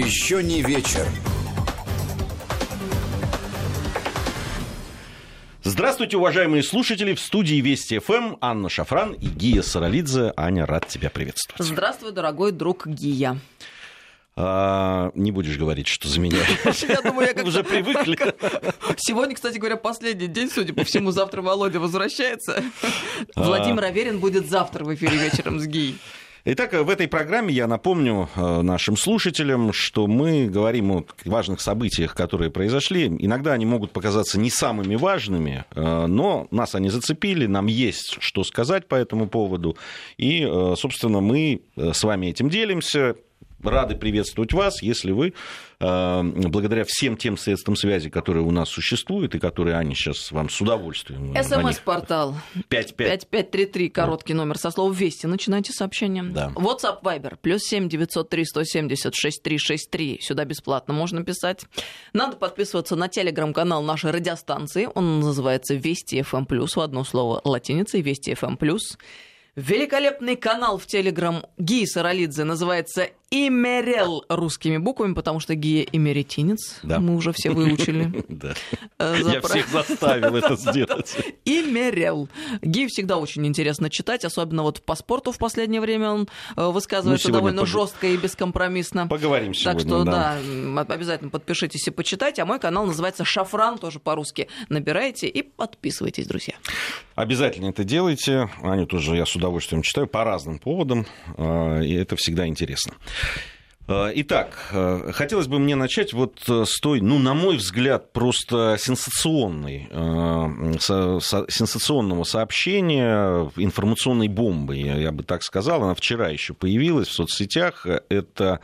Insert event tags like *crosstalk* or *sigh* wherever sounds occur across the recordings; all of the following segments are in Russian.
Еще не вечер. Здравствуйте, уважаемые слушатели. В студии Вести ФМ Анна Шафран и Гия Саралидзе. Аня, рад тебя приветствовать. Здравствуй, дорогой друг Гия. А, не будешь говорить, что за меня. *laughs* Я думаю, я как уже привыкли. *laughs* Сегодня, кстати говоря, последний день, судя по всему, завтра Володя возвращается. Владимир Аверин будет завтра в эфире вечером с Гией. Итак, в этой программе я напомню э, нашим слушателям, что мы говорим о важных событиях, которые произошли. Иногда они могут показаться не самыми важными, э, но нас они зацепили, нам есть что сказать по этому поводу. И, э, собственно, мы с вами этим делимся рады приветствовать вас, если вы, э, благодаря всем тем средствам связи, которые у нас существуют и которые они сейчас вам с удовольствием... СМС-портал 5533, короткий номер со слова «Вести». Начинайте сообщение. Да. WhatsApp Viber, плюс 7 903 170 6363. Сюда бесплатно можно писать. Надо подписываться на телеграм-канал нашей радиостанции. Он называется «Вести FM+,» в одно слово латиницей «Вести FM+.» Великолепный канал в Телеграм Гии Саралидзе называется Имерел русскими буквами, потому что Гия имеретинец. Да. Мы уже все выучили. *laughs* Э, Я всех заставил это *laughs* сделать. Имерел. Гии всегда очень интересно читать, особенно вот по спорту в последнее время он э, высказывается довольно жестко и бескомпромиссно. Поговорим сегодня. Так что, да, обязательно подпишитесь и почитайте. А мой канал называется Шафран, тоже по-русски. Набирайте и подписывайтесь, друзья. Обязательно это делайте. Аню тоже я с удовольствием читаю по разным поводам, э, и это всегда интересно. Э, итак, э, хотелось бы мне начать вот с той, ну, на мой взгляд, просто сенсационной, сенсационного сообщения, информационной бомбы, я бы так сказал. Она вчера еще появилась в соцсетях. Это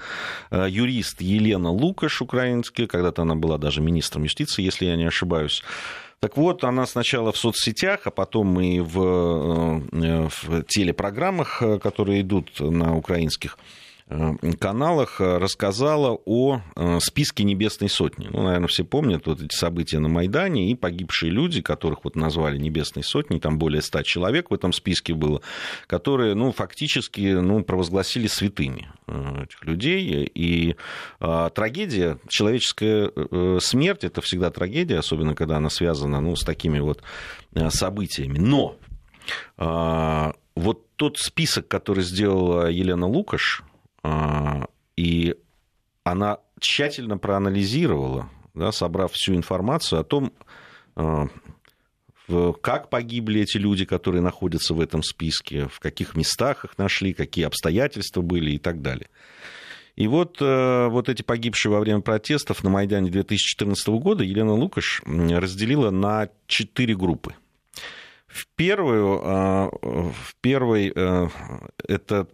юрист Елена Лукаш, украинский, когда-то она была даже министром юстиции, если я не ошибаюсь. Так вот, она сначала в соцсетях, а потом и в, э, в телепрограммах, э, которые идут на украинских Э, каналах э, рассказала о э, списке Небесной Сотни. Ну, наверное, все помнят вот эти события на Майдане и погибшие люди, которых вот назвали Небесной Сотней, там более ста человек в этом списке было, которые, ну, фактически, ну, провозгласили святыми этих людей. И трагедия, человеческая смерть, это всегда трагедия, особенно когда она связана, ну, с такими вот событиями. Но вот тот список, который сделала Елена Лукаш, и она тщательно проанализировала, да, собрав всю информацию о том, а, как погибли эти люди, которые находятся в этом списке, в каких местах их нашли, какие обстоятельства были и так далее. И вот, э, вот эти погибшие во время протестов на Майдане 2014 года Елена Лукаш разделила на четыре группы. В первую, а, в первой э, это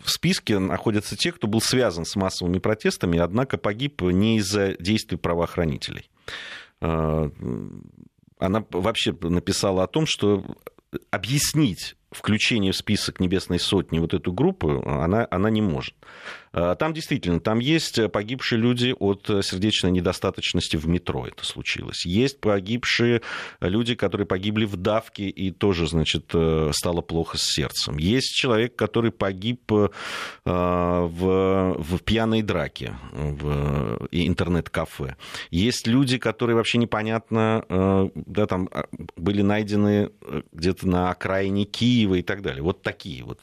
в списке находятся те, кто был связан с массовыми протестами, однако погиб не из-за действий правоохранителей. А, она вообще написала о том, что объяснить включение в список Небесной Сотни вот эту группу, она, она не может. А, там действительно, там есть погибшие люди от сердечной недостаточности в метро, это случилось. Есть погибшие люди, которые погибли в давке, и тоже, значит, э, стало плохо с сердцем. Есть человек, который погиб э, в, в пьяной драке в интернет-кафе. Есть люди, которые вообще непонятно, э, да, там а, были найдены где-то на окраине Киева и так далее. Вот такие вот.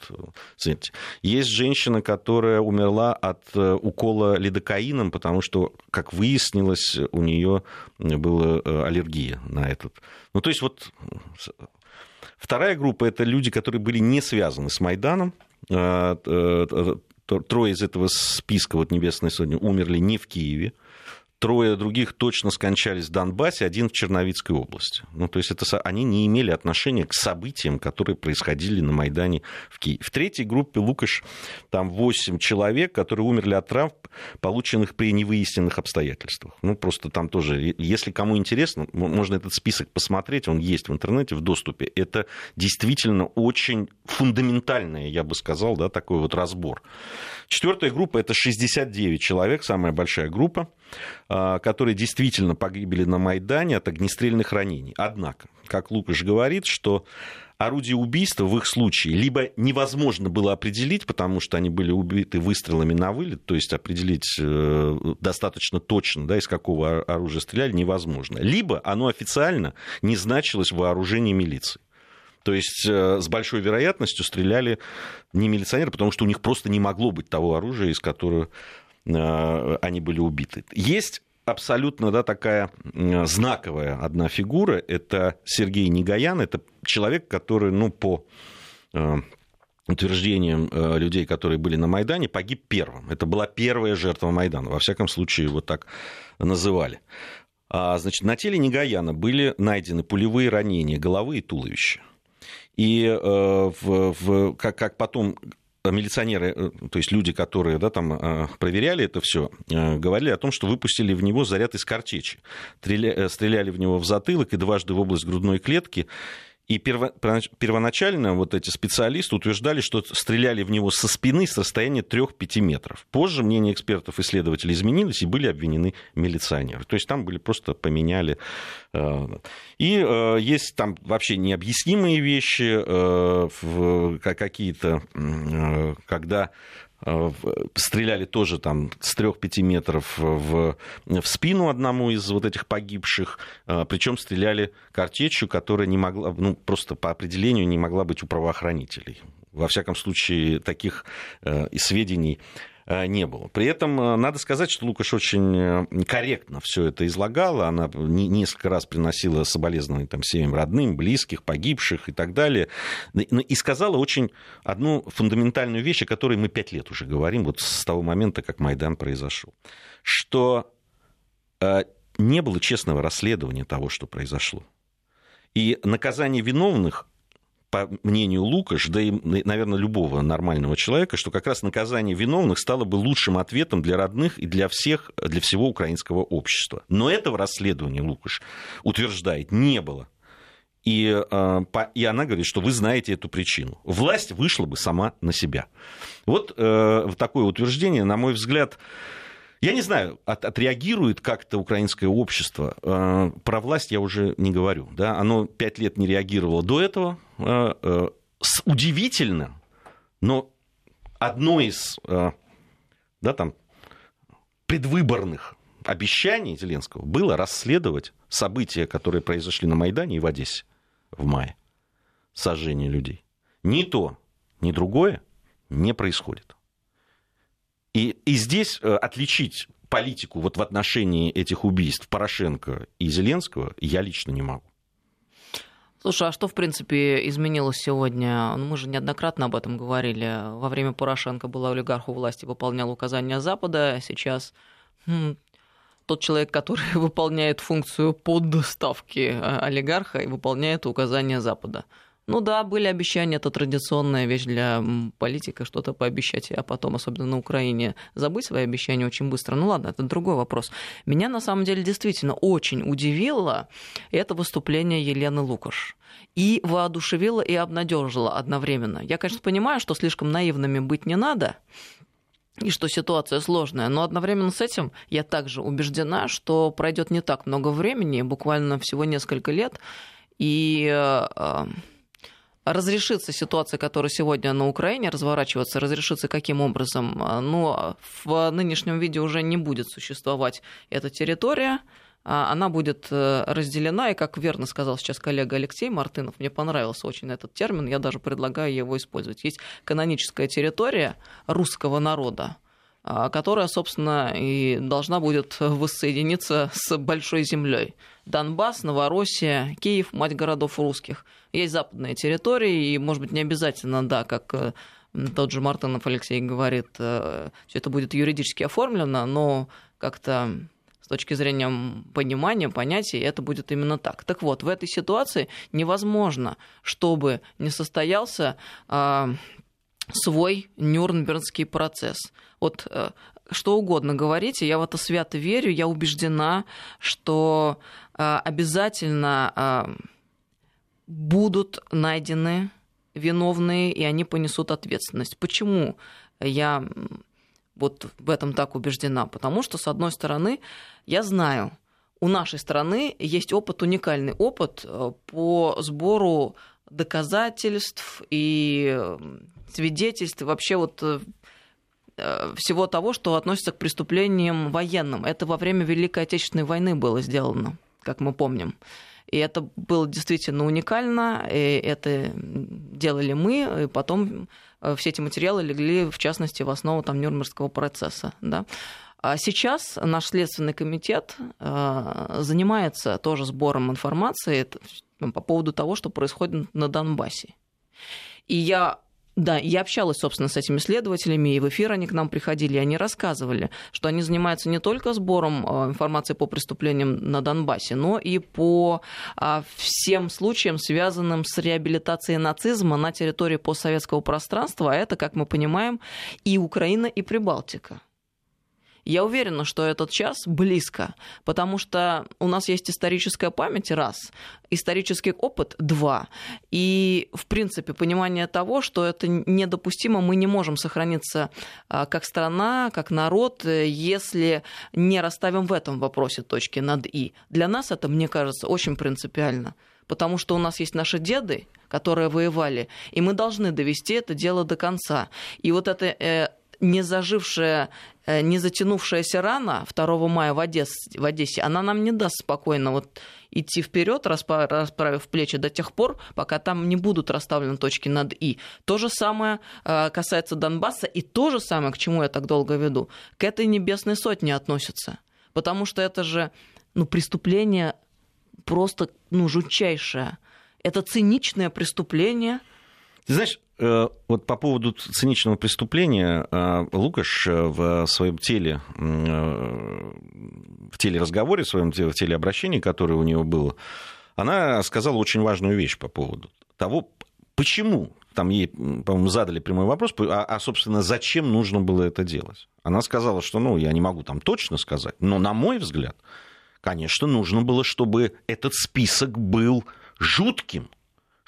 Знаете. Есть женщина, которая умерла умерла от э, укола лидокаином, потому что, как выяснилось, у нее была э, аллергия на этот. Ну, то есть вот вторая группа – это люди, которые были не связаны с Майданом. Э, трое из этого списка вот Небесной Сотни умерли не в Киеве трое других точно скончались в Донбассе, один в Черновицкой области. Ну, то есть это, они не имели отношения к событиям, которые происходили на Майдане в Киеве. В третьей группе Лукаш там 8 человек, которые умерли от травм, полученных при невыясненных обстоятельствах. Ну, просто там тоже, если кому интересно, можно этот список посмотреть, он есть в интернете, в доступе. Это действительно очень фундаментальный, я бы сказал, да, такой вот разбор. Четвертая группа это 69 человек, самая большая группа, которые действительно погибли на Майдане от огнестрельных ранений. Однако, как Лукаш говорит, что орудие убийства в их случае либо невозможно было определить, потому что они были убиты выстрелами на вылет, то есть определить э, достаточно точно, да, из какого оружия стреляли, невозможно. Либо оно официально не значилось в вооружении милиции. То есть э, с большой вероятностью стреляли не милиционеры, потому что у них просто не могло быть того оружия, из которого они были убиты. Есть абсолютно да, такая знаковая одна фигура. Это Сергей Негаян. Это человек, который, ну, по э, утверждениям людей, которые были на Майдане, погиб первым. Это была первая жертва Майдана. Во всяком случае, его так называли. А, значит, на теле Негаяна были найдены пулевые ранения головы и туловища. И э, в, в, как, как потом милиционеры, э, то есть люди, которые да, там, э, проверяли это все, говорили о том, что выпустили в него заряд из картечи. Стреляли в него в затылок и дважды в область грудной клетки. И первоначально вот эти специалисты утверждали, что стреляли в него со спины с расстояния 3-5 метров. Позже мнение экспертов-исследователей изменилось, и были обвинены милиционеры. То есть там были просто поменяли. Э, и э, есть там вообще необъяснимые вещи, э, какие-то, когда стреляли тоже там с 3-5 метров в, в спину одному из вот этих погибших, э, причем стреляли картечью, которая не могла, ну, просто по определению не могла быть у правоохранителей. Во всяком случае, таких э, сведений Э, не было. При этом э, надо сказать, что Лукаш очень э, корректно все это излагала. Она несколько раз приносила соболезнования там, семьям родным, близких, погибших и так далее. И сказала очень одну фундаментальную вещь, о которой мы пять лет уже говорим, вот с того момента, как Майдан произошел. Что не было честного расследования того, что произошло. И наказание виновных по мнению Лукаш, да и, наверное, любого нормального человека, что как раз наказание виновных стало бы лучшим ответом для родных и для всех, для всего украинского общества. Но этого расследования Лукаш утверждает не было. И, а, и она говорит, что вы знаете эту причину. Власть вышла бы сама на себя. Вот э, такое утверждение, на мой взгляд, я не знаю, от, отреагирует как-то украинское общество. Э, про власть я уже не говорю. Да? Оно пять лет не реагировало до этого. Э, э, удивительно, но одно из да, там, предвыборных обещаний Зеленского было расследовать события, которые произошли на Майдане и в Одессе в мае. Сожжение людей. Ни то, ни другое не происходит. И, и здесь э, отличить политику вот в отношении этих убийств Порошенко и Зеленского я лично не могу. Слушай, а что, в принципе, изменилось сегодня? Ну, мы же неоднократно об этом говорили. Во время Порошенко был олигарх у власти, выполнял указания Запада. Сейчас хм, тот человек, который *laughs* выполняет функцию подставки э, олигарха и выполняет указания Запада. Ну да, были обещания, это традиционная вещь для политика, что-то пообещать, а потом, особенно на Украине, забыть свои обещания очень быстро. Ну ладно, это другой вопрос. Меня на самом деле действительно очень удивило это выступление Елены Лукаш. И воодушевило, и обнадежило одновременно. Я, конечно, понимаю, что слишком наивными быть не надо, и что ситуация сложная. Но одновременно с этим я также убеждена, что пройдет не так много времени, буквально всего несколько лет, и э, разрешится ситуация, которая сегодня на Украине разворачивается, разрешится каким образом? Ну, в нынешнем виде уже не будет существовать эта территория, а, она будет э, разделена, и, как верно сказал сейчас коллега Алексей Мартынов, мне понравился очень этот термин, я даже предлагаю его использовать. Есть каноническая территория русского народа, которая, собственно, и должна будет воссоединиться с большой землей. Донбасс, Новороссия, Киев, мать городов русских. Есть западные территории, и, может быть, не обязательно, да, как э, тот же Мартынов Алексей говорит, э, все это будет юридически оформлено, но как-то с точки зрения понимания, понятия, это будет именно так. Так вот, в этой ситуации невозможно, чтобы не состоялся а, свой Нюрнбергский процесс. Вот э, что угодно говорите, я в это свято верю, я убеждена, что э, обязательно э, будут найдены виновные, и они понесут ответственность. Почему я вот в этом так убеждена? Потому что, с одной стороны, я знаю, у нашей страны есть опыт, уникальный опыт по сбору доказательств и свидетельств, вообще вот всего того, что относится к преступлениям военным. Это во время Великой Отечественной войны было сделано, как мы помним. И это было действительно уникально. И это делали мы, и потом э, все эти материалы легли, в частности, в основу там, Нюрнбергского процесса. Да. А сейчас наш Следственный комитет э, занимается тоже сбором информации по поводу того, что происходит на Донбассе. И я да, я общалась, собственно, с этими следователями, и в эфир они к нам приходили, и они рассказывали, что они занимаются не только сбором э, информации по преступлениям на Донбассе, но и по а, всем случаям, связанным с реабилитацией нацизма на территории постсоветского пространства, а это, как мы понимаем, и Украина, и Прибалтика. Я уверена, что этот час близко, потому что у нас есть историческая память, раз, исторический опыт, два, и, в принципе, понимание того, что это недопустимо, мы не можем сохраниться а, как страна, как народ, если не расставим в этом вопросе точки над «и». Для нас это, мне кажется, очень принципиально потому что у нас есть наши деды, которые воевали, и мы должны довести это дело до конца. И вот это э, не зажившая, э, не затянувшаяся рана 2 мая в Одессе, в Одессе, она нам не даст спокойно вот идти вперед, расправив плечи до тех пор, пока там не будут расставлены точки над «и». То же самое э, касается Донбасса, и то же самое, к чему я так долго веду, к этой небесной сотне относится. Потому что это же ну, преступление просто ну, жутчайшее. Это циничное преступление. Ты знаешь, вот по поводу циничного преступления э, Лукаш э, в своем теле, в телеразговоре, в своем в телеобращении, которое у него было, она сказала очень важную вещь по поводу того, почему там ей, по-моему, задали прямой вопрос, а, а, собственно, зачем нужно было это делать? Она сказала, что, ну, я не могу там точно сказать, но, на мой взгляд, конечно, нужно было, чтобы этот список был жутким,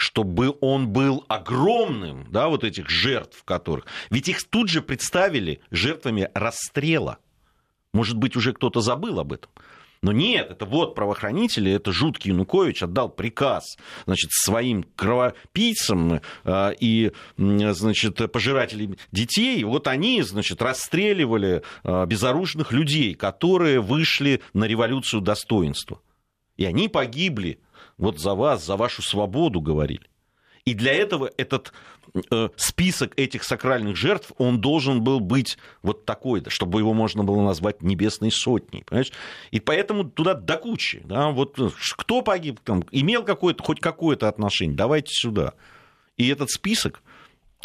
чтобы он был огромным, да, вот этих жертв которых. Ведь их тут же представили жертвами расстрела. Может быть, уже кто-то забыл об этом. Но нет, это вот правоохранители, это жуткий Янукович отдал приказ значит, своим кровопийцам э, и значит, пожирателям детей. Вот они значит, расстреливали э, безоружных людей, которые вышли на революцию достоинства. И они погибли вот за вас, за вашу свободу говорили. И для этого этот э, список этих сакральных жертв, он должен был быть вот такой, чтобы его можно было назвать небесной сотней. Понимаешь? И поэтому туда до кучи. Да, вот э, кто погиб, там, имел какое-то, хоть какое-то отношение, давайте сюда. И этот список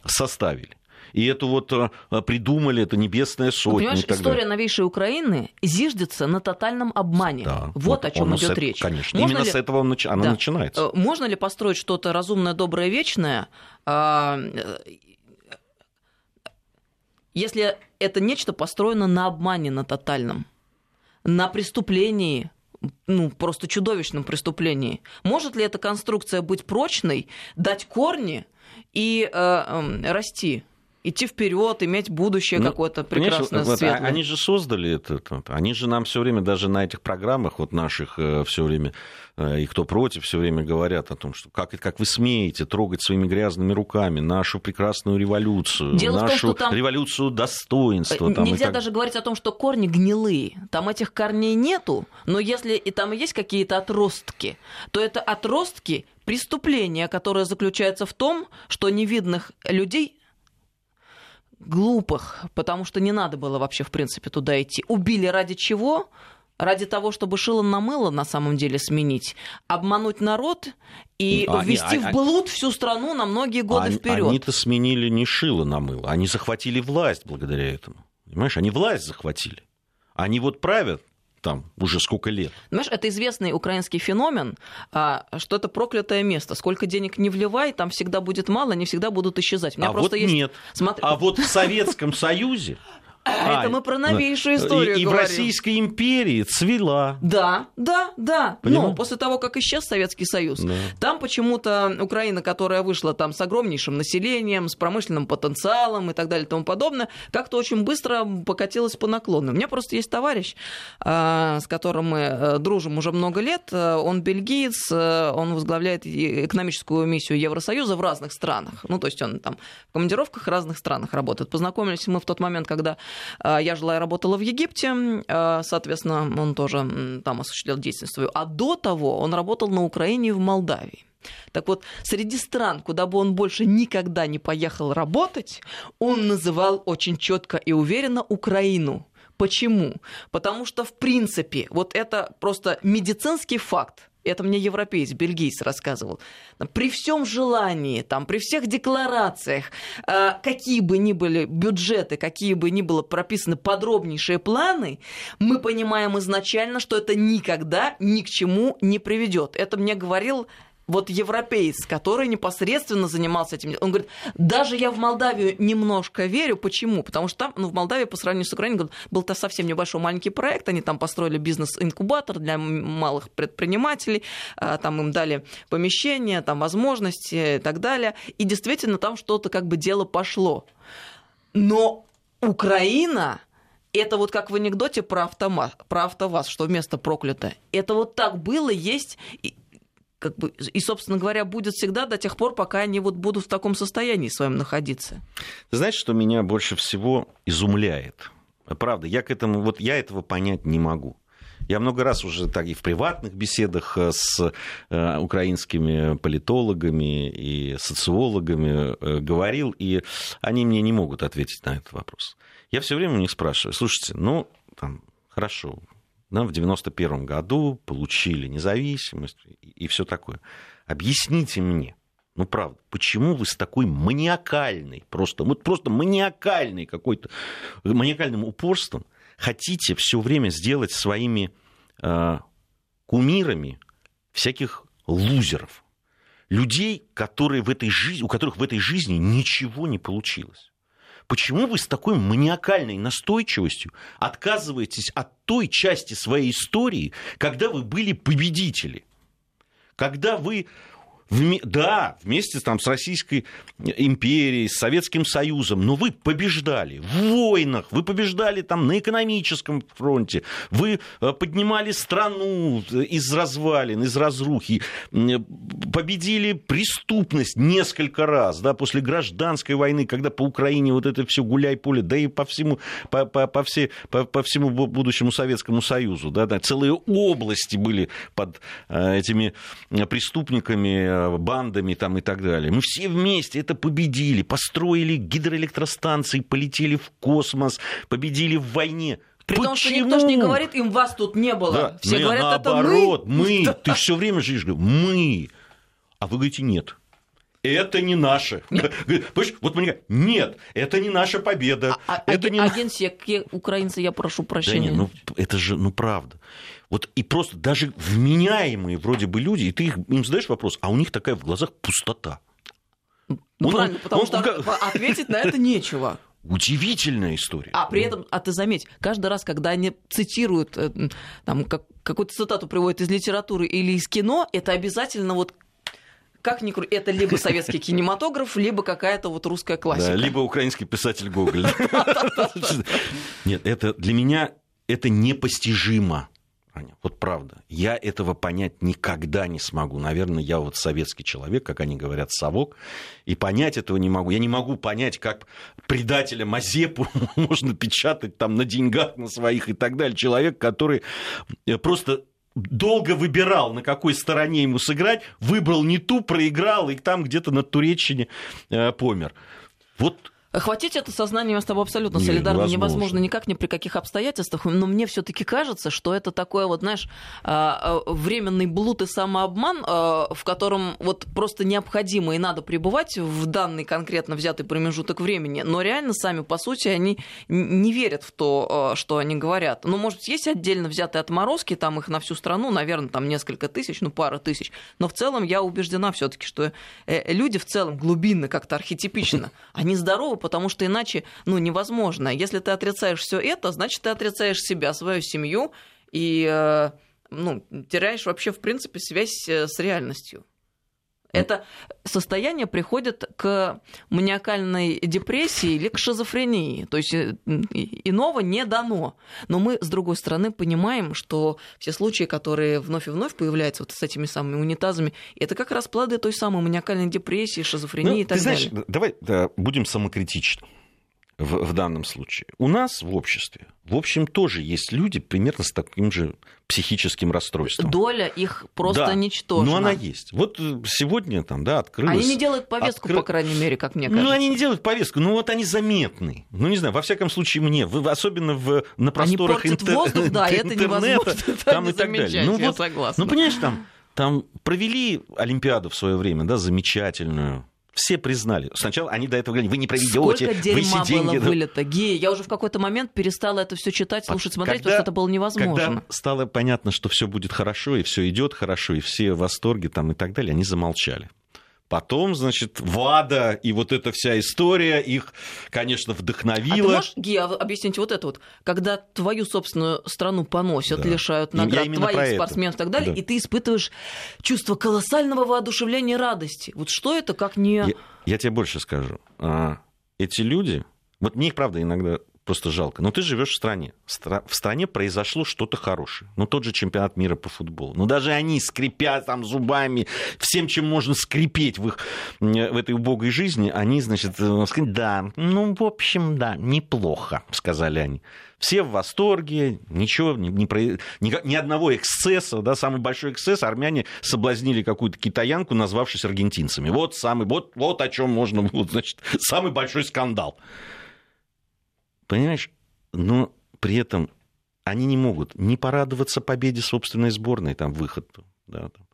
составили и это вот э, придумали, это небесная сотня. Понимаешь, история далее. новейшей Украины зиждется на тотальном обмане. Да, вот, вот о чем идет это, речь. Конечно, Можно именно ли... с этого она да. начинается. Э, можно ли построить что-то разумное, доброе, вечное, а, э, если это нечто построено на обмане, на тотальном, на преступлении, ну, просто чудовищном преступлении. Может ли эта конструкция быть прочной, дать корни и э, э, расти? Идти вперед, иметь будущее ну, какое-то прекрасное, вот, светлое. Они же создали это, они же нам все время, даже на этих программах вот наших э, все время, э, и кто против, все время говорят о том, что как, как вы смеете трогать своими грязными руками нашу прекрасную революцию, Дело нашу том, там... революцию достоинства. Там, Нельзя так... даже говорить о том, что корни гнилые. Там этих корней нету, но если и там есть какие-то отростки, то это отростки преступления, которое заключается в том, что невидных людей глупых, потому что не надо было вообще, в принципе, туда идти. Убили ради чего? Ради того, чтобы шило на мыло на самом деле сменить, обмануть народ и а, ввести а, в блуд всю страну на многие годы а, вперед. Они-то сменили не шило на мыло, они захватили власть благодаря этому. Понимаешь, они власть захватили. Они вот правят там уже сколько лет. Знаешь, это известный украинский феномен, а, что это проклятое место. Сколько денег не вливай, там всегда будет мало, они всегда будут исчезать. У меня а просто вот есть... нет. Смотри... А вот в Советском Союзе А, это мы про новейшую историю и, и в Российской империи цвела. Да, да, да. Но после того, как исчез Советский Союз, да. там почему-то Украина, которая вышла там с огромнейшим населением, с промышленным потенциалом и так далее и тому подобное, как-то очень быстро покатилась по наклону. У меня просто есть товарищ, а, с которым мы э, дружим уже много лет. Он бельгиец, э, он возглавляет экономическую миссию Евросоюза в разных странах. Ну, то есть он там в командировках в разных странах работает. Познакомились мы в тот момент, когда я жила и работала в Египте, а, соответственно, он тоже там осуществлял деятельность свою. А до того он работал на Украине и в Молдавии. Так вот, среди стран, куда бы он больше никогда не поехал работать, он называл очень четко и уверенно Украину. Почему? Потому что, в принципе, вот это просто медицинский факт это мне европеец, бельгийц рассказывал, при всем желании, там, при всех декларациях, э, какие бы ни были бюджеты, какие бы ни было прописаны подробнейшие планы, мы понимаем изначально, что это никогда ни к чему не приведет. Это мне говорил вот европеец, который непосредственно занимался этим, он говорит, даже я в Молдавию немножко верю. Почему? Потому что там, ну, в Молдавии по сравнению с Украиной, был-то совсем небольшой маленький проект, они там построили бизнес-инкубатор для малых предпринимателей, а, там им дали помещение, там возможности и так далее. И действительно там что-то как бы дело пошло. Но Украина это вот как в анекдоте про, автомат, про АвтоВАЗ, что вместо проклято. Это вот так было, есть как бы, и, собственно говоря, будет всегда до тех пор, пока они вот будут в таком состоянии своем находиться. Ты знаешь, что меня больше всего изумляет? Правда, я к этому, вот я этого понять не могу. Я много раз уже так и в приватных беседах э, с э, украинскими политологами и социологами э, говорил, и они мне не могут ответить на этот вопрос. Я все время у них спрашиваю, слушайте, ну, там, хорошо, да, в 91 году получили независимость и все такое. Объясните мне, ну правда, почему вы с такой маниакальной, просто, вот просто маниакальной какой-то, маниакальным упорством хотите все время сделать своими э, кумирами всяких лузеров, людей, которые в этой жизни, у которых в этой жизни ничего не получилось. Почему вы с такой маниакальной настойчивостью отказываетесь от той части своей истории, когда вы были победители? Когда вы Вме... Да, вместе там, с Российской империей, с Советским Союзом, но вы побеждали в войнах, вы побеждали там на экономическом фронте, вы э, поднимали страну из развалин, из разрухи, победили преступность несколько раз, да, после гражданской войны, когда по Украине вот это все гуляй-поле, да и по всему, по, по, по, все, по, по всему будущему Советскому Союзу, да, да, целые области были под э, этими преступниками бандами там и так далее. Мы все вместе это победили, построили гидроэлектростанции, полетели в космос, победили в войне. При Почему? том, что никто же не говорит, им вас тут не было. Да. Все не, говорят, наоборот, это мы. мы. *laughs* Ты все время живешь, мы. А вы говорите, нет. Это не наше. Понимаешь, вот мне говорят, нет, это не наша победа. А, это а, не... а генсек, украинцы, я прошу прощения. Да нет, ну это же, ну правда. Вот и просто даже вменяемые вроде бы люди, и ты их, им задаешь вопрос, а у них такая в глазах пустота. Ну, он, правильно, потому он, что он, ответить на это *laughs* нечего. Удивительная история. А при этом, а ты заметь, каждый раз, когда они цитируют, э, там, как, какую-то цитату приводят из литературы или из кино, это обязательно вот как ни крути, это либо советский *laughs* кинематограф, либо какая-то вот русская классика. Да, либо украинский писатель Гоголь. *laughs* Нет, это для меня это непостижимо. Аня, вот правда, я этого понять никогда не смогу. Наверное, я вот советский человек, как они говорят, совок, и понять этого не могу. Я не могу понять, как предателя Мазепу *laughs* можно печатать там на деньгах на своих и так далее. Человек, который э, просто долго выбирал, на какой стороне ему сыграть, выбрал не ту, проиграл, и там где-то на Туреччине э, помер. Вот Хватить это сознание, я с тобой абсолютно солидарна, невозможно. невозможно никак, ни при каких обстоятельствах, но мне все-таки кажется, что это такое вот, знаешь, а, а, временный блуд и самообман, а, в котором вот просто необходимо и надо пребывать в данный конкретно взятый промежуток времени, но реально сами, по сути, они не верят в то, что они говорят. Ну, может, есть отдельно взятые отморозки, там их на всю страну, наверное, там несколько тысяч, ну, пара тысяч, но в целом я убеждена все-таки, что э, люди в целом глубинно, как-то архетипично, они здоровы потому что иначе ну, невозможно. Если ты отрицаешь все это, значит, ты отрицаешь себя, свою семью и э, ну, теряешь вообще, в принципе, связь э, с реальностью. Это состояние приходит к маниакальной депрессии или к шизофрении. То есть э, иного не дано. Но мы, с другой стороны, понимаем, что все случаи, которые вновь и вновь появляются вот с этими самыми унитазами, это как раз плоды той самой маниакальной депрессии, шизофрении ну, и так ты далее. Знаешь, давай да, будем самокритичны в, в данном случае. У нас в обществе, в общем, тоже есть люди примерно с таким же психическим расстройством. Доля их просто да, ничтожна. Но она есть. Вот э, сегодня там, да, открылась... Они не делают повестку, откры... по крайней мере, как мне кажется. Ну, они не делают повестку, ну вот они заметны. Ну, не знаю, во всяком случае, мне, особенно в, на просторах они интер... воздух, да, это интернета, *laughs* там и так далее. Ну, вот, согласна. ну, понимаешь, там, там провели Олимпиаду в свое время, да, замечательную, все признали. Сначала они до этого говорили, вы не проведете, вы все деньги... было вылито, геи. Я уже в какой-то момент перестала это все читать, слушать, смотреть, когда, потому что это было невозможно. Когда стало понятно, что все будет хорошо, и все идет хорошо, и все в восторге там и так далее, они замолчали. Потом, значит, ВАДА и вот эта вся история их, конечно, вдохновила. А ты можешь, Гия, объяснить вот это вот? Когда твою собственную страну поносят, да. лишают наград твоих спортсменов и так далее, да. и ты испытываешь чувство колоссального воодушевления и радости. Вот что это, как не... Я, я тебе больше скажу. А, эти люди, вот мне их, правда, иногда просто жалко. Но ты живешь в стране. В стране произошло что-то хорошее. Ну, тот же чемпионат мира по футболу. Ну, даже они, скрипя там зубами, всем, чем можно скрипеть в, их, в этой убогой жизни, они, значит, э, сказали, да, ну, в общем, да, неплохо, сказали они. Все в восторге, ничего, не, не, ни, ни одного эксцесса, да, самый большой эксцесс, армяне соблазнили какую-то китаянку, назвавшись аргентинцами. Вот самый, вот, вот о чем можно, вот, *laughs* значит, самый большой скандал. Понимаешь? Но при этом они не могут не порадоваться победе собственной сборной, там, выход да, там,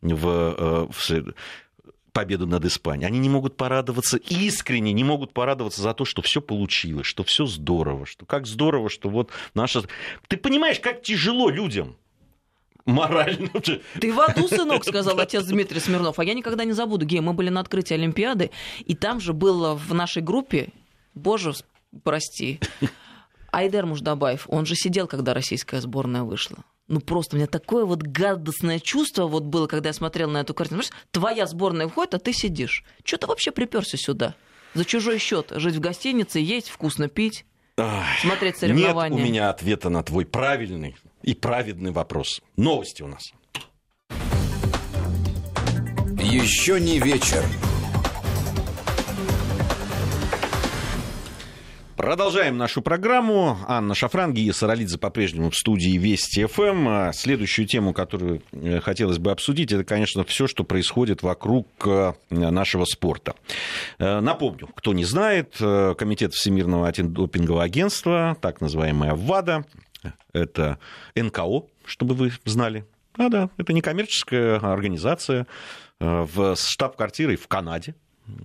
в, э, в победу над Испанией. Они не могут порадоваться искренне, не могут порадоваться за то, что все получилось, что все здорово, что как здорово, что вот наша... Ты понимаешь, как тяжело людям? морально. Ты в аду, сынок, *laughs* сказал отец Дмитрий Смирнов. А я никогда не забуду, Гей, мы были на открытии Олимпиады, и там же было в нашей группе, боже, прости. Айдер Муждабаев, он же сидел, когда российская сборная вышла. Ну просто у меня такое вот гадостное чувство вот было, когда я смотрел на эту картину. Твоя сборная входит, а ты сидишь. Что ты вообще приперся сюда? За чужой счет жить в гостинице, есть, вкусно пить, Ах, смотреть соревнования. Нет у меня ответа на твой правильный и праведный вопрос. Новости у нас. Еще не вечер. Продолжаем нашу программу. Анна Шафран, Гия Саралидзе по-прежнему в студии Вести ФМ. А следующую тему, которую э, хотелось бы обсудить, это, конечно, все, что происходит вокруг э, нашего спорта. Э, напомню, кто не знает, Комитет Всемирного антидопингового агентства, так называемая ВАДА, это НКО, чтобы вы знали. А, да, это некоммерческая организация в штаб-квартирой в Канаде,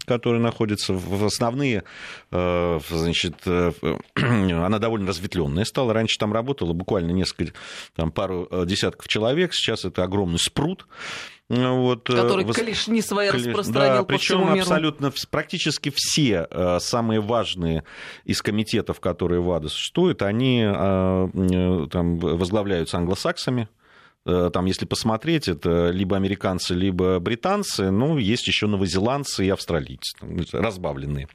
которые находятся в основные, э, значит, э, *clears throat* она довольно разветвленная стала. Раньше там работало буквально несколько, там пару э, десятков человек, сейчас это огромный спрут. Вот, Который вос... клешни свои Клеш... распространил да, по причем абсолютно практически все самые важные из комитетов, которые в АДА существуют, они там возглавляются англосаксами, там, если посмотреть, это либо американцы, либо британцы, ну, есть еще новозеландцы и австралийцы, разбавленные.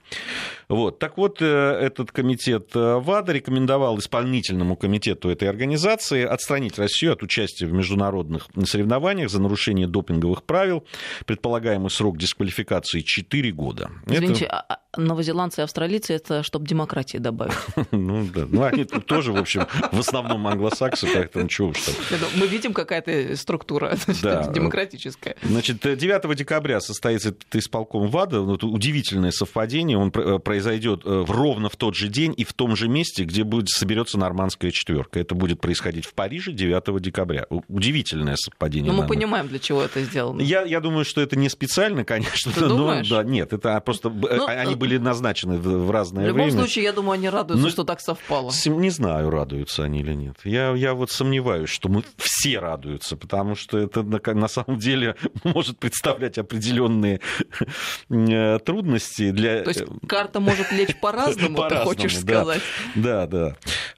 Вот. Так вот, э, этот комитет э, ВАДА рекомендовал исполнительному комитету этой организации отстранить Россию от участия в международных соревнованиях за нарушение допинговых правил. Предполагаемый срок дисквалификации 4 года. Извините, это... А, а новозеландцы и австралийцы это чтобы демократии добавить. *laughs* Ну да, ну они тоже, в общем, в основном англосаксы, поэтому чего уж там. Мы видим какая-то структура *laughs* демократическая. Значит, 9 декабря состоится исполком ВАДА. Вот удивительное совпадение. Он произойдет э, ровно в тот же день и в том же месте, где будет, соберется нормандская четверка. Это будет происходить в Париже 9 декабря. Удивительное совпадение. Но мы понимаем, для чего это сделано. Я, я думаю, что это не специально, конечно. Ты но, думаешь? Да, нет, это просто ну, они э, были назначены в разное время. В любом время. случае, я думаю, они радуются, но, что так совпало. Не знаю, радуются они или нет. Я, я вот сомневаюсь, что мы все радуются, потому что это на, на самом деле *laughs* может представлять определенные э, трудности для... То есть карта может лечь *laughs* по-разному, ты хочешь сказать. Да, да.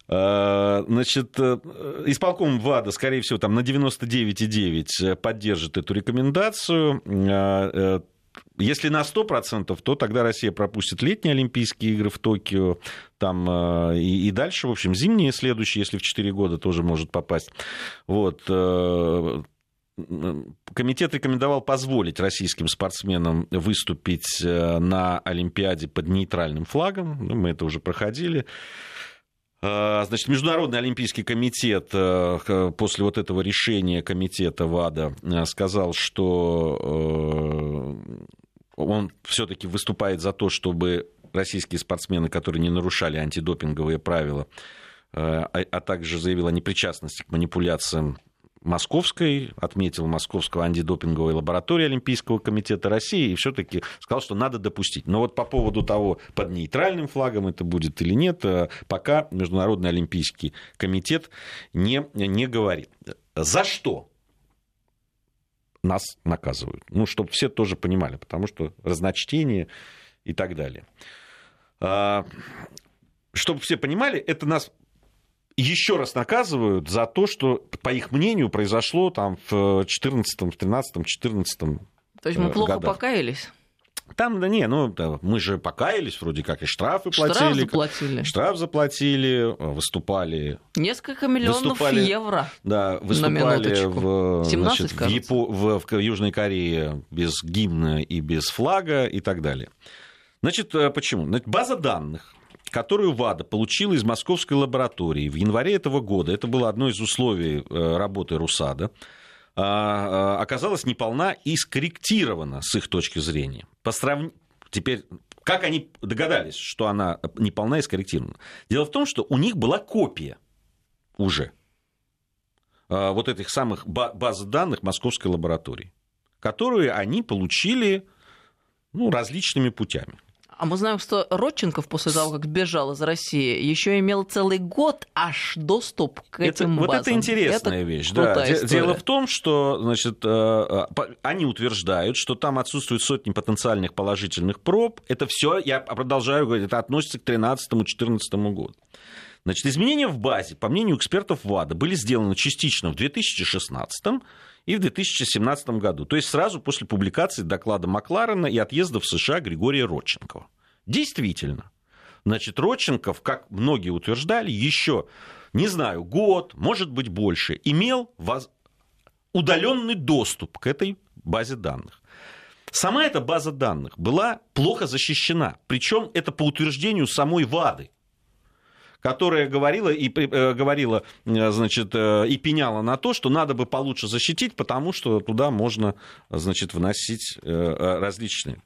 А, значит, э, исполком ВАДА, скорее всего, там на 99,9 поддержит эту рекомендацию. А, э, если на 100%, то тогда Россия пропустит летние Олимпийские игры в Токио, там э, и, и дальше, в общем, зимние следующие, если в 4 года тоже может попасть. Вот. Э, комитет рекомендовал позволить российским спортсменам выступить э, на Олимпиаде под нейтральным флагом. Ну, мы это уже проходили. Значит, Международный Олимпийский комитет после вот этого решения комитета ВАДА сказал, что он все-таки выступает за то, чтобы российские спортсмены, которые не нарушали антидопинговые правила, э, а, а также заявил о непричастности к манипуляциям Московской, отметил Московского антидопинговой лаборатории Олимпийского комитета России и все-таки сказал, что надо допустить. Но вот по поводу того, под нейтральным флагом это будет или нет, э, пока Международный Олимпийский комитет не, не говорит. За что? нас наказывают. Ну, чтобы все тоже понимали, потому что разночтение и так далее. А, чтобы все понимали, это нас еще раз наказывают за то, что, по их мнению, произошло там в 14, 13, 14 То есть мы плохо годах. покаялись? Там, да не, ну, да, мы же покаялись, вроде как и штрафы штраф платили. заплатили. Штраф заплатили, выступали. Несколько миллионов выступали, евро. Да, выступали в, 17, значит, в, Япо, в, в Южной Корее без гимна и без флага и так далее. Значит, э, почему? Значит, база данных которую ВАДА получила из московской лаборатории в январе этого года, это было одно из условий э, работы РУСАДА, а, а, оказалась неполна и скорректирована с их точки зрения. По срав... Теперь, как они догадались, что она неполна и скорректирована? Дело в том, что у них была копия уже а, вот этих самых баз данных московской лаборатории, которую они получили ну, различными путями. А мы знаем, что Родченков после того, как сбежал из России, еще имел целый год аж доступ к этим это, базам. Вот это интересная это вещь. Да. Дело в том, что значит, э, э, они утверждают, что там отсутствуют сотни потенциальных положительных проб. Это все, я продолжаю говорить, это относится к 2013-2014 году. Значит, изменения в базе, по мнению экспертов ВАДА, были сделаны частично в 2016 и в 2017 году, то есть сразу после публикации доклада Макларена и отъезда в США Григория Родченкова. Действительно. Значит, Родченков, как многие утверждали, еще, не знаю, год, может быть, больше, имел воз... удаленный доступ к этой базе данных. Сама эта база данных была плохо защищена, причем это по утверждению самой ВАДы которая говорила и э, говорила, э, значит, э, и пеняла на то, что надо бы получше защитить, потому что туда можно, значит, вносить различные.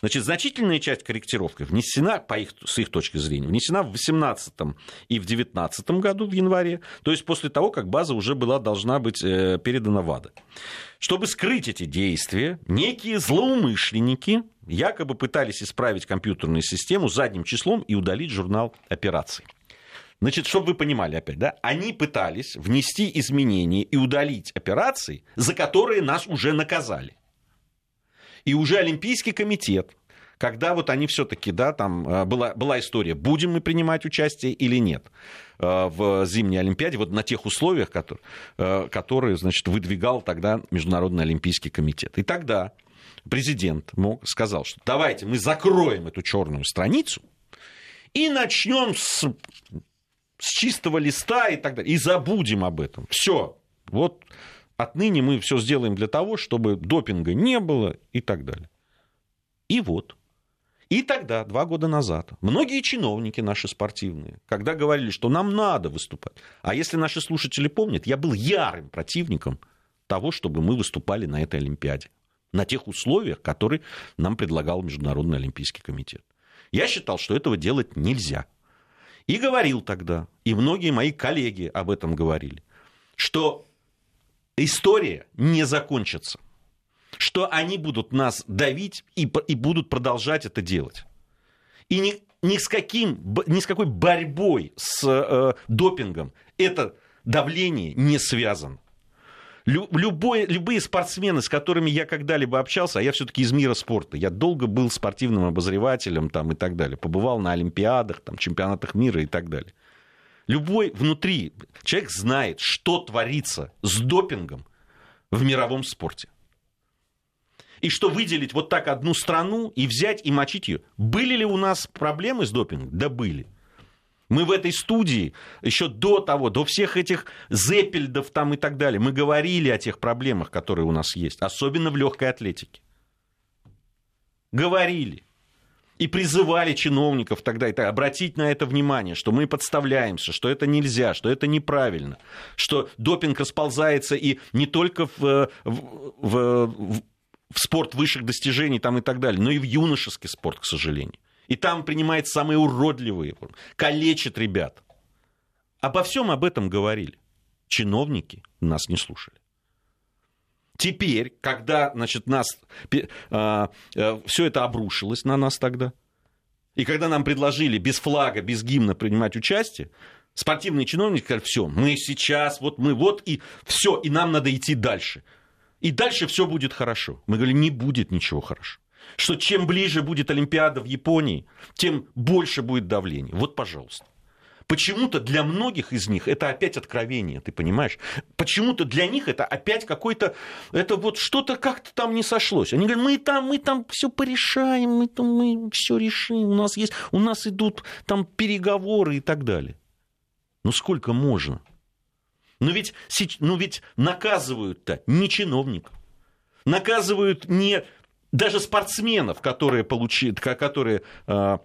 Значит, значительная часть корректировки внесена, по их, с их точки зрения, внесена в 2018 и в 2019 году, в январе, то есть после того, как база уже была, должна быть передана ВАДА. Чтобы скрыть эти действия, некие злоумышленники якобы пытались исправить компьютерную систему задним числом и удалить журнал операций. Значит, чтобы вы понимали опять, да, они пытались внести изменения и удалить операции, за которые нас уже наказали. И уже Олимпийский комитет, когда вот они все-таки, да, там э, была, была история, будем мы принимать участие или нет э, в зимней Олимпиаде, вот на тех условиях, которые, э, которые значит, выдвигал тогда Международный Олимпийский комитет. И тогда президент мог, сказал, что давайте мы закроем эту черную страницу и начнем с с чистого листа и так далее. И забудем об этом. Все. Вот отныне мы все сделаем для того, чтобы допинга не было и так далее. И вот. И тогда, два года назад, многие чиновники наши спортивные, когда говорили, что нам надо выступать, а если наши слушатели помнят, я был ярым противником того, чтобы мы выступали на этой Олимпиаде, на тех условиях, которые нам предлагал Международный Олимпийский комитет. Я считал, что этого делать нельзя – и говорил тогда, и многие мои коллеги об этом говорили, что история не закончится, что они будут нас давить и, и будут продолжать это делать. И ни, ни, с каким, ни с какой борьбой с э, допингом это давление не связано. Любой, любые спортсмены, с которыми я когда-либо общался, а я все-таки из мира спорта, я долго был спортивным обозревателем там, и так далее, побывал на Олимпиадах, там, чемпионатах мира и так далее. Любой внутри человек знает, что творится с допингом в мировом спорте. И что выделить вот так одну страну и взять и мочить ее. Были ли у нас проблемы с допингом? Да были. Мы в этой студии еще до того, до всех этих зепельдов там и так далее, мы говорили о тех проблемах, которые у нас есть, особенно в легкой атлетике. Говорили. И призывали чиновников тогда и так, обратить на это внимание, что мы подставляемся, что это нельзя, что это неправильно, что допинг расползается и не только в, в, в, в спорт высших достижений там и так далее, но и в юношеский спорт, к сожалению. И там принимает самые уродливые, калечит ребят. Обо всем об этом говорили. Чиновники нас не слушали. Теперь, когда значит, нас, а, а, все это обрушилось на нас тогда, и когда нам предложили без флага, без гимна принимать участие, спортивные чиновники сказали, все, мы сейчас, вот мы вот, и все, и нам надо идти дальше. И дальше все будет хорошо. Мы говорили, не будет ничего хорошо что чем ближе будет Олимпиада в Японии, тем больше будет давление. Вот, пожалуйста. Почему-то для многих из них это опять откровение, ты понимаешь? Почему-то для них это опять какой-то, это вот что-то как-то там не сошлось. Они говорят, мы там, мы там все порешаем, мы там мы все решим, у нас есть, у нас идут там переговоры и так далее. Ну сколько можно? Но ведь, ну ведь наказывают-то не чиновников, наказывают не даже спортсменов, которые, получили, которые э,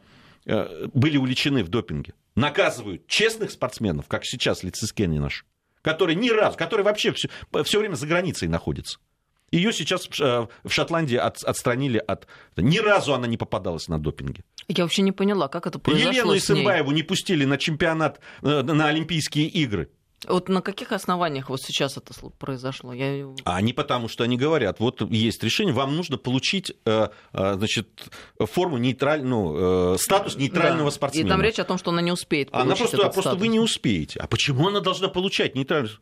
э, были увлечены в допинге, наказывают честных спортсменов, как сейчас Лицискени наш, который ни разу, который вообще все, все время за границей находится. Ее сейчас э, в Шотландии от, отстранили от... Ни разу она не попадалась на допинге. Я вообще не поняла, как это произошло Елену Исымбаеву не пустили на чемпионат, на Олимпийские игры. Вот на каких основаниях вот сейчас это произошло? Я... А они потому что они говорят, вот есть решение, вам нужно получить э, э, значит, форму нейтральную, статус нейтрального да. спортсмена. И там речь о том, что она не успеет Она просто, этот просто вы не успеете. А почему она должна получать нейтральную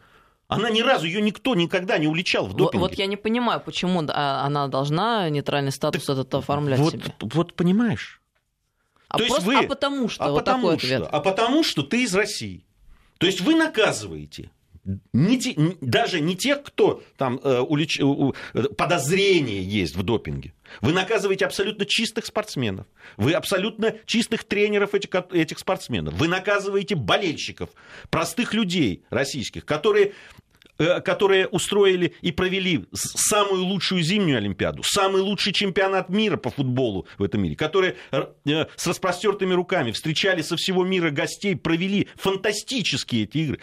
она ни разу, ее никто никогда не уличал в допинге. Вот, вот я не понимаю, почему а, она должна нейтральный статус так этот оформлять вот, себе. Вот понимаешь. А, То просто, есть вы... а потому что? А вот потому такой что? Ответ. А потому что ты из России. То есть вы наказываете не те, даже не тех, кто там э, улич, э, подозрение есть в допинге. Вы наказываете абсолютно чистых спортсменов. Вы абсолютно чистых тренеров этих, этих спортсменов. Вы наказываете болельщиков, простых людей российских, которые которые устроили и провели самую лучшую зимнюю Олимпиаду, самый лучший чемпионат мира по футболу в этом мире, которые э, с распростертыми руками встречали со всего мира гостей, провели фантастические эти игры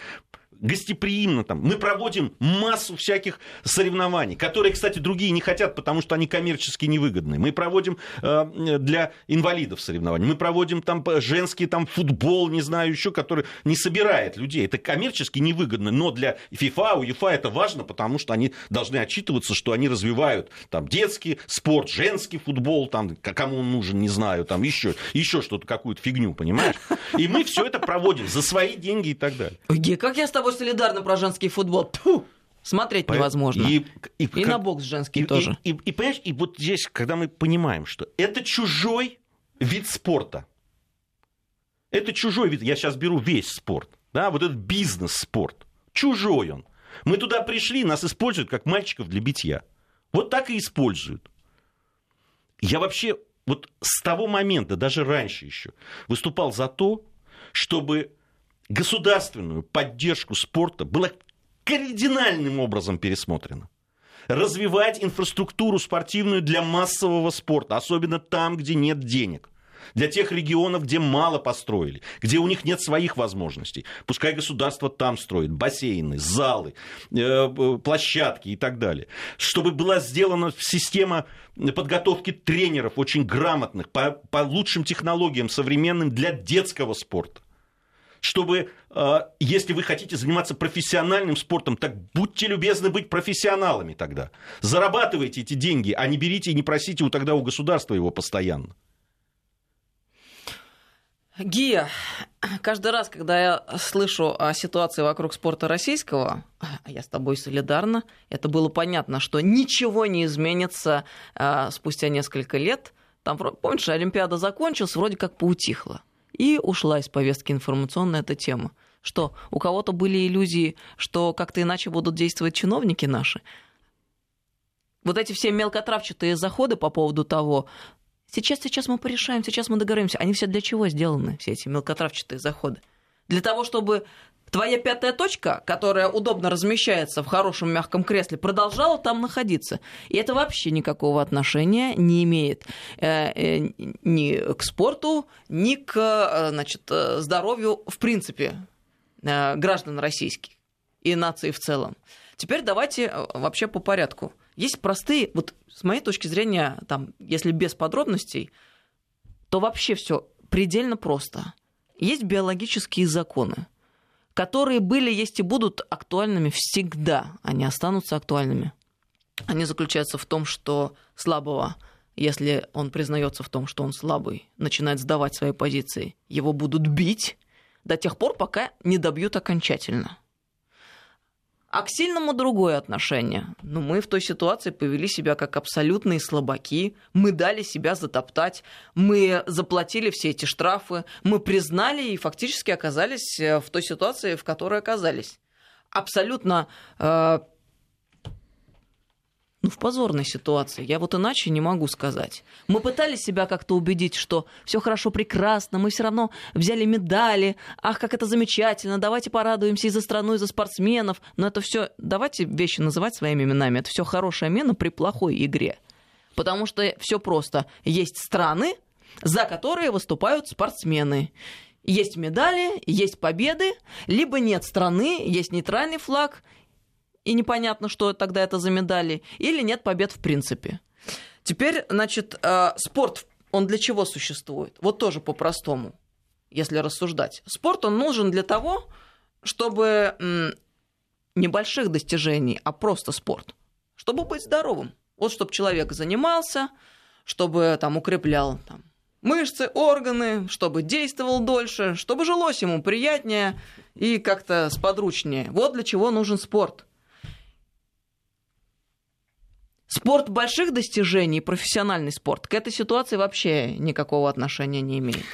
гостеприимно там. Мы проводим массу всяких соревнований, которые, кстати, другие не хотят, потому что они коммерчески невыгодны. Мы проводим э, для инвалидов соревнования. Мы проводим там женский там футбол, не знаю еще, который не собирает людей. Это коммерчески невыгодно, но для FIFA, УЕФА это важно, потому что они должны отчитываться, что они развивают там детский спорт, женский футбол, там кому он нужен, не знаю, там еще, еще что-то, какую-то фигню, понимаешь? И мы все это проводим за свои деньги и так далее. Как я с тобой тобой солидарны про женский футбол. Тьфу! Смотреть невозможно. И, и, и как, на бокс женский и, тоже. И, и, и, понимаешь, и вот здесь, когда мы понимаем, что это чужой вид спорта. Это чужой вид. Я сейчас беру весь спорт. Да, вот этот бизнес-спорт. Чужой он. Мы туда пришли, нас используют как мальчиков для битья. Вот так и используют. Я вообще вот с того момента, даже раньше еще, выступал за то, чтобы государственную поддержку спорта была кардинальным образом пересмотрена. Развивать инфраструктуру спортивную для массового спорта, особенно там, где нет денег. Для тех регионов, где мало построили, где у них нет своих возможностей. Пускай государство там строит бассейны, залы, э, э, площадки и так далее. Чтобы была сделана система подготовки тренеров очень грамотных, по, по лучшим технологиям современным для детского спорта чтобы, э, если вы хотите заниматься профессиональным спортом, так будьте любезны быть профессионалами тогда. Зарабатывайте эти деньги, а не берите и не просите у тогда у государства его постоянно. Гия, каждый раз, когда я слышу о ситуации вокруг спорта российского, я с тобой солидарна, это было понятно, что ничего не изменится а, спустя несколько лет. Там, помнишь, Олимпиада закончилась, вроде как поутихла. И ушла из повестки информационная эта тема. Что, у кого-то были иллюзии, что как-то иначе будут действовать чиновники наши? Вот эти все мелкотравчатые заходы по поводу того, Сейчас, сейчас мы порешаем, сейчас мы договоримся. Они все для чего сделаны, все эти мелкотравчатые заходы? Для того, чтобы твоя пятая точка, которая удобно размещается в хорошем мягком кресле, продолжала там находиться. И это вообще никакого отношения не имеет э, э, ни к спорту, ни к э, значит, здоровью в принципе граждан российских и нации в целом. Теперь давайте вообще по порядку. Есть простые, вот с моей точки зрения, там, если без подробностей, то вообще все предельно просто. Есть биологические законы, которые были, есть и будут актуальными всегда. Они останутся актуальными. Они заключаются в том, что слабого, если он признается в том, что он слабый, начинает сдавать свои позиции, его будут бить до тех пор, пока не добьют окончательно. А к сильному другое отношение. Ну, мы в той ситуации повели себя как абсолютные слабаки. Мы дали себя затоптать. Мы заплатили все эти штрафы. Мы признали и фактически оказались э, в той ситуации, в которой оказались. Абсолютно э, ну, в позорной ситуации. Я вот иначе не могу сказать. Мы пытались себя как-то убедить, что все хорошо, прекрасно, мы все равно взяли медали, ах, как это замечательно, давайте порадуемся и за страну, и за спортсменов. Но это все, давайте вещи называть своими именами. Это все хорошая мена при плохой игре. Потому что все просто. Есть страны, за которые выступают спортсмены. Есть медали, есть победы, либо нет страны, есть нейтральный флаг, и непонятно, что тогда это за медали, или нет побед в принципе. Теперь, значит, э, спорт, он для чего существует? Вот тоже по-простому, если рассуждать. Спорт, он нужен для того, чтобы небольших достижений, а просто спорт, чтобы быть здоровым. Вот чтобы человек занимался, чтобы там укреплял там, мышцы, органы, чтобы действовал дольше, чтобы жилось ему приятнее и как-то сподручнее. Вот для чего нужен спорт. Спорт больших достижений, профессиональный спорт, к этой ситуации вообще никакого отношения не имеет.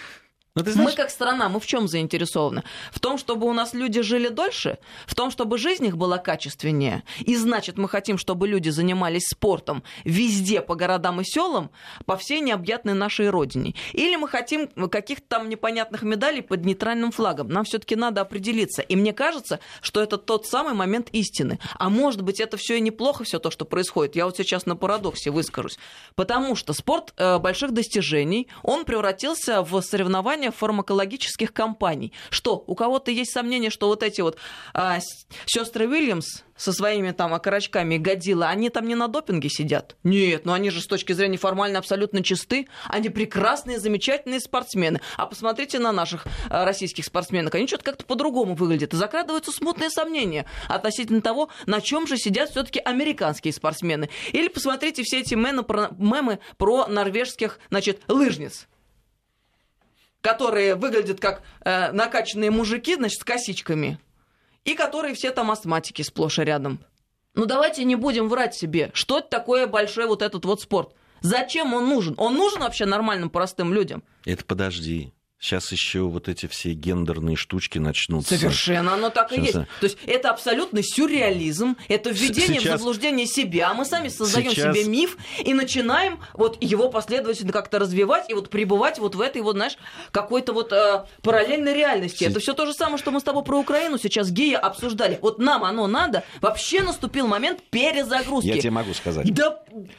Но ты знаешь... Мы как страна, мы в чем заинтересованы? В том, чтобы у нас люди жили дольше, в том, чтобы жизнь их была качественнее. И значит, мы хотим, чтобы люди занимались спортом везде, по городам и селам, по всей необъятной нашей родине. Или мы хотим каких-то там непонятных медалей под нейтральным флагом. Нам все-таки надо определиться. И мне кажется, что это тот самый момент истины. А может быть, это все и неплохо, все то, что происходит. Я вот сейчас на парадоксе выскажусь. Потому что спорт э, больших достижений, он превратился в соревнование соревнования фармакологических компаний. Что, у кого-то есть сомнение, что вот эти вот а, сестры Уильямс со своими там окорочками годила, они там не на допинге сидят? Нет, но ну они же с точки зрения формально абсолютно чисты. Они прекрасные, замечательные спортсмены. А посмотрите на наших а, российских спортсменов. Они что-то как-то по-другому выглядят. И закрадываются смутные сомнения относительно того, на чем же сидят все-таки американские спортсмены. Или посмотрите все эти мемы про, мемы про норвежских, значит, лыжниц которые выглядят как э, накачанные мужики, значит, с косичками, и которые все там астматики сплошь и рядом. Ну давайте не будем врать себе, что это такое большой вот этот вот спорт. Зачем он нужен? Он нужен вообще нормальным простым людям? Это подожди. Сейчас еще вот эти все гендерные штучки начнутся. Совершенно оно так Сейчас... и есть. То есть это абсолютный сюрреализм, это введение Сейчас... в заблуждение себя. Мы сами создаем Сейчас... себе миф и начинаем вот его последовательно как-то развивать и вот пребывать вот в этой вот, знаешь, какой-то вот э, параллельной реальности. Это все то же самое, что мы с тобой про Украину сейчас гея обсуждали. Вот нам оно надо. Вообще наступил момент перезагрузки. Я тебе могу сказать. Да,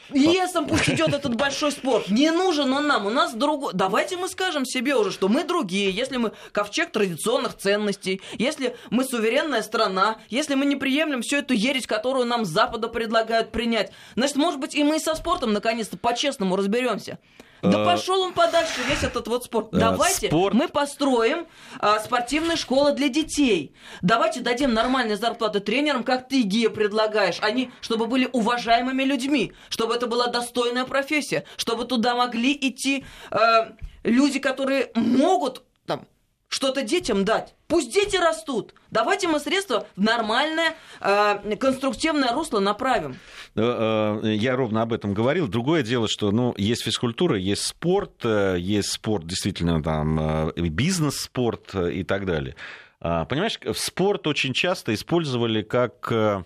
лесом пусть идет этот большой спорт. Не нужен он нам. У нас другой. Давайте мы скажем себе уже, что мы другие, если мы ковчег традиционных ценностей, если мы суверенная страна, если мы не приемлем всю эту ересь, которую нам с Запада предлагают принять, значит, может быть, и мы со спортом наконец-то по-честному разберемся. Да э, пошел он подальше, весь этот вот спорт. Э, Давайте спорт. мы построим а, спортивные школы для детей. Давайте дадим нормальные зарплаты тренерам, как ты, Гия, предлагаешь. Они, чтобы были уважаемыми людьми, чтобы это была достойная профессия, чтобы туда могли идти... А, люди, которые могут там, что-то детям дать. Пусть дети растут. Давайте мы средства в нормальное э, конструктивное русло направим. Э, э, я ровно об этом говорил. Другое дело, что ну, есть физкультура, есть спорт, э, есть спорт действительно там бизнес-спорт и так далее. А, понимаешь, спорт очень часто использовали как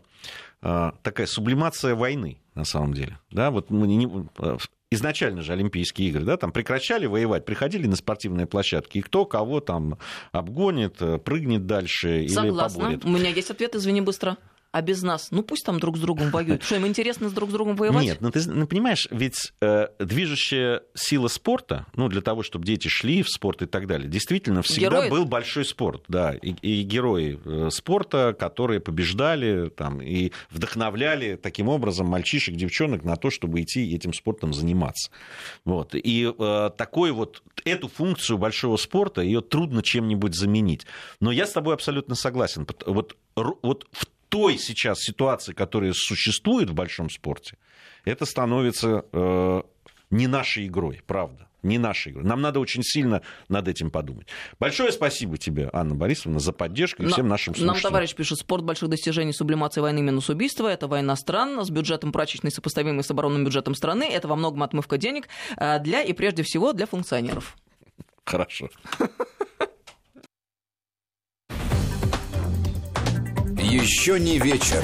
такая сублимация войны, на самом деле. Да, вот мы не, изначально же Олимпийские игры, да, там прекращали воевать, приходили на спортивные площадки, и кто кого там обгонит, прыгнет дальше Согласна. или поборет. У меня есть ответ, извини, быстро а без нас, ну пусть там друг с другом воюют. Что, им интересно с друг с другом воевать? Нет, ну ты ну, понимаешь, ведь э, движущая сила спорта, ну для того, чтобы дети шли в спорт и так далее, действительно всегда герои... был большой спорт, да, и, и герои э, спорта, которые побеждали там и вдохновляли таким образом мальчишек, девчонок на то, чтобы идти этим спортом заниматься. Вот. И э, такой вот, эту функцию большого спорта, ее трудно чем-нибудь заменить. Но я с тобой абсолютно согласен. Вот, вот в той сейчас ситуации, которая существует в большом спорте, это становится э, не нашей игрой, правда. Не нашей игрой. Нам надо очень сильно над этим подумать. Большое спасибо тебе, Анна Борисовна, за поддержку и всем нашим слушателям. Нам товарищ пишет, спорт больших достижений, сублимация войны минус убийства. Это война стран с бюджетом прачечной, сопоставимой с оборонным бюджетом страны. Это во многом отмывка денег э, для и прежде всего для функционеров. Хорошо. *laughs* Еще не вечер.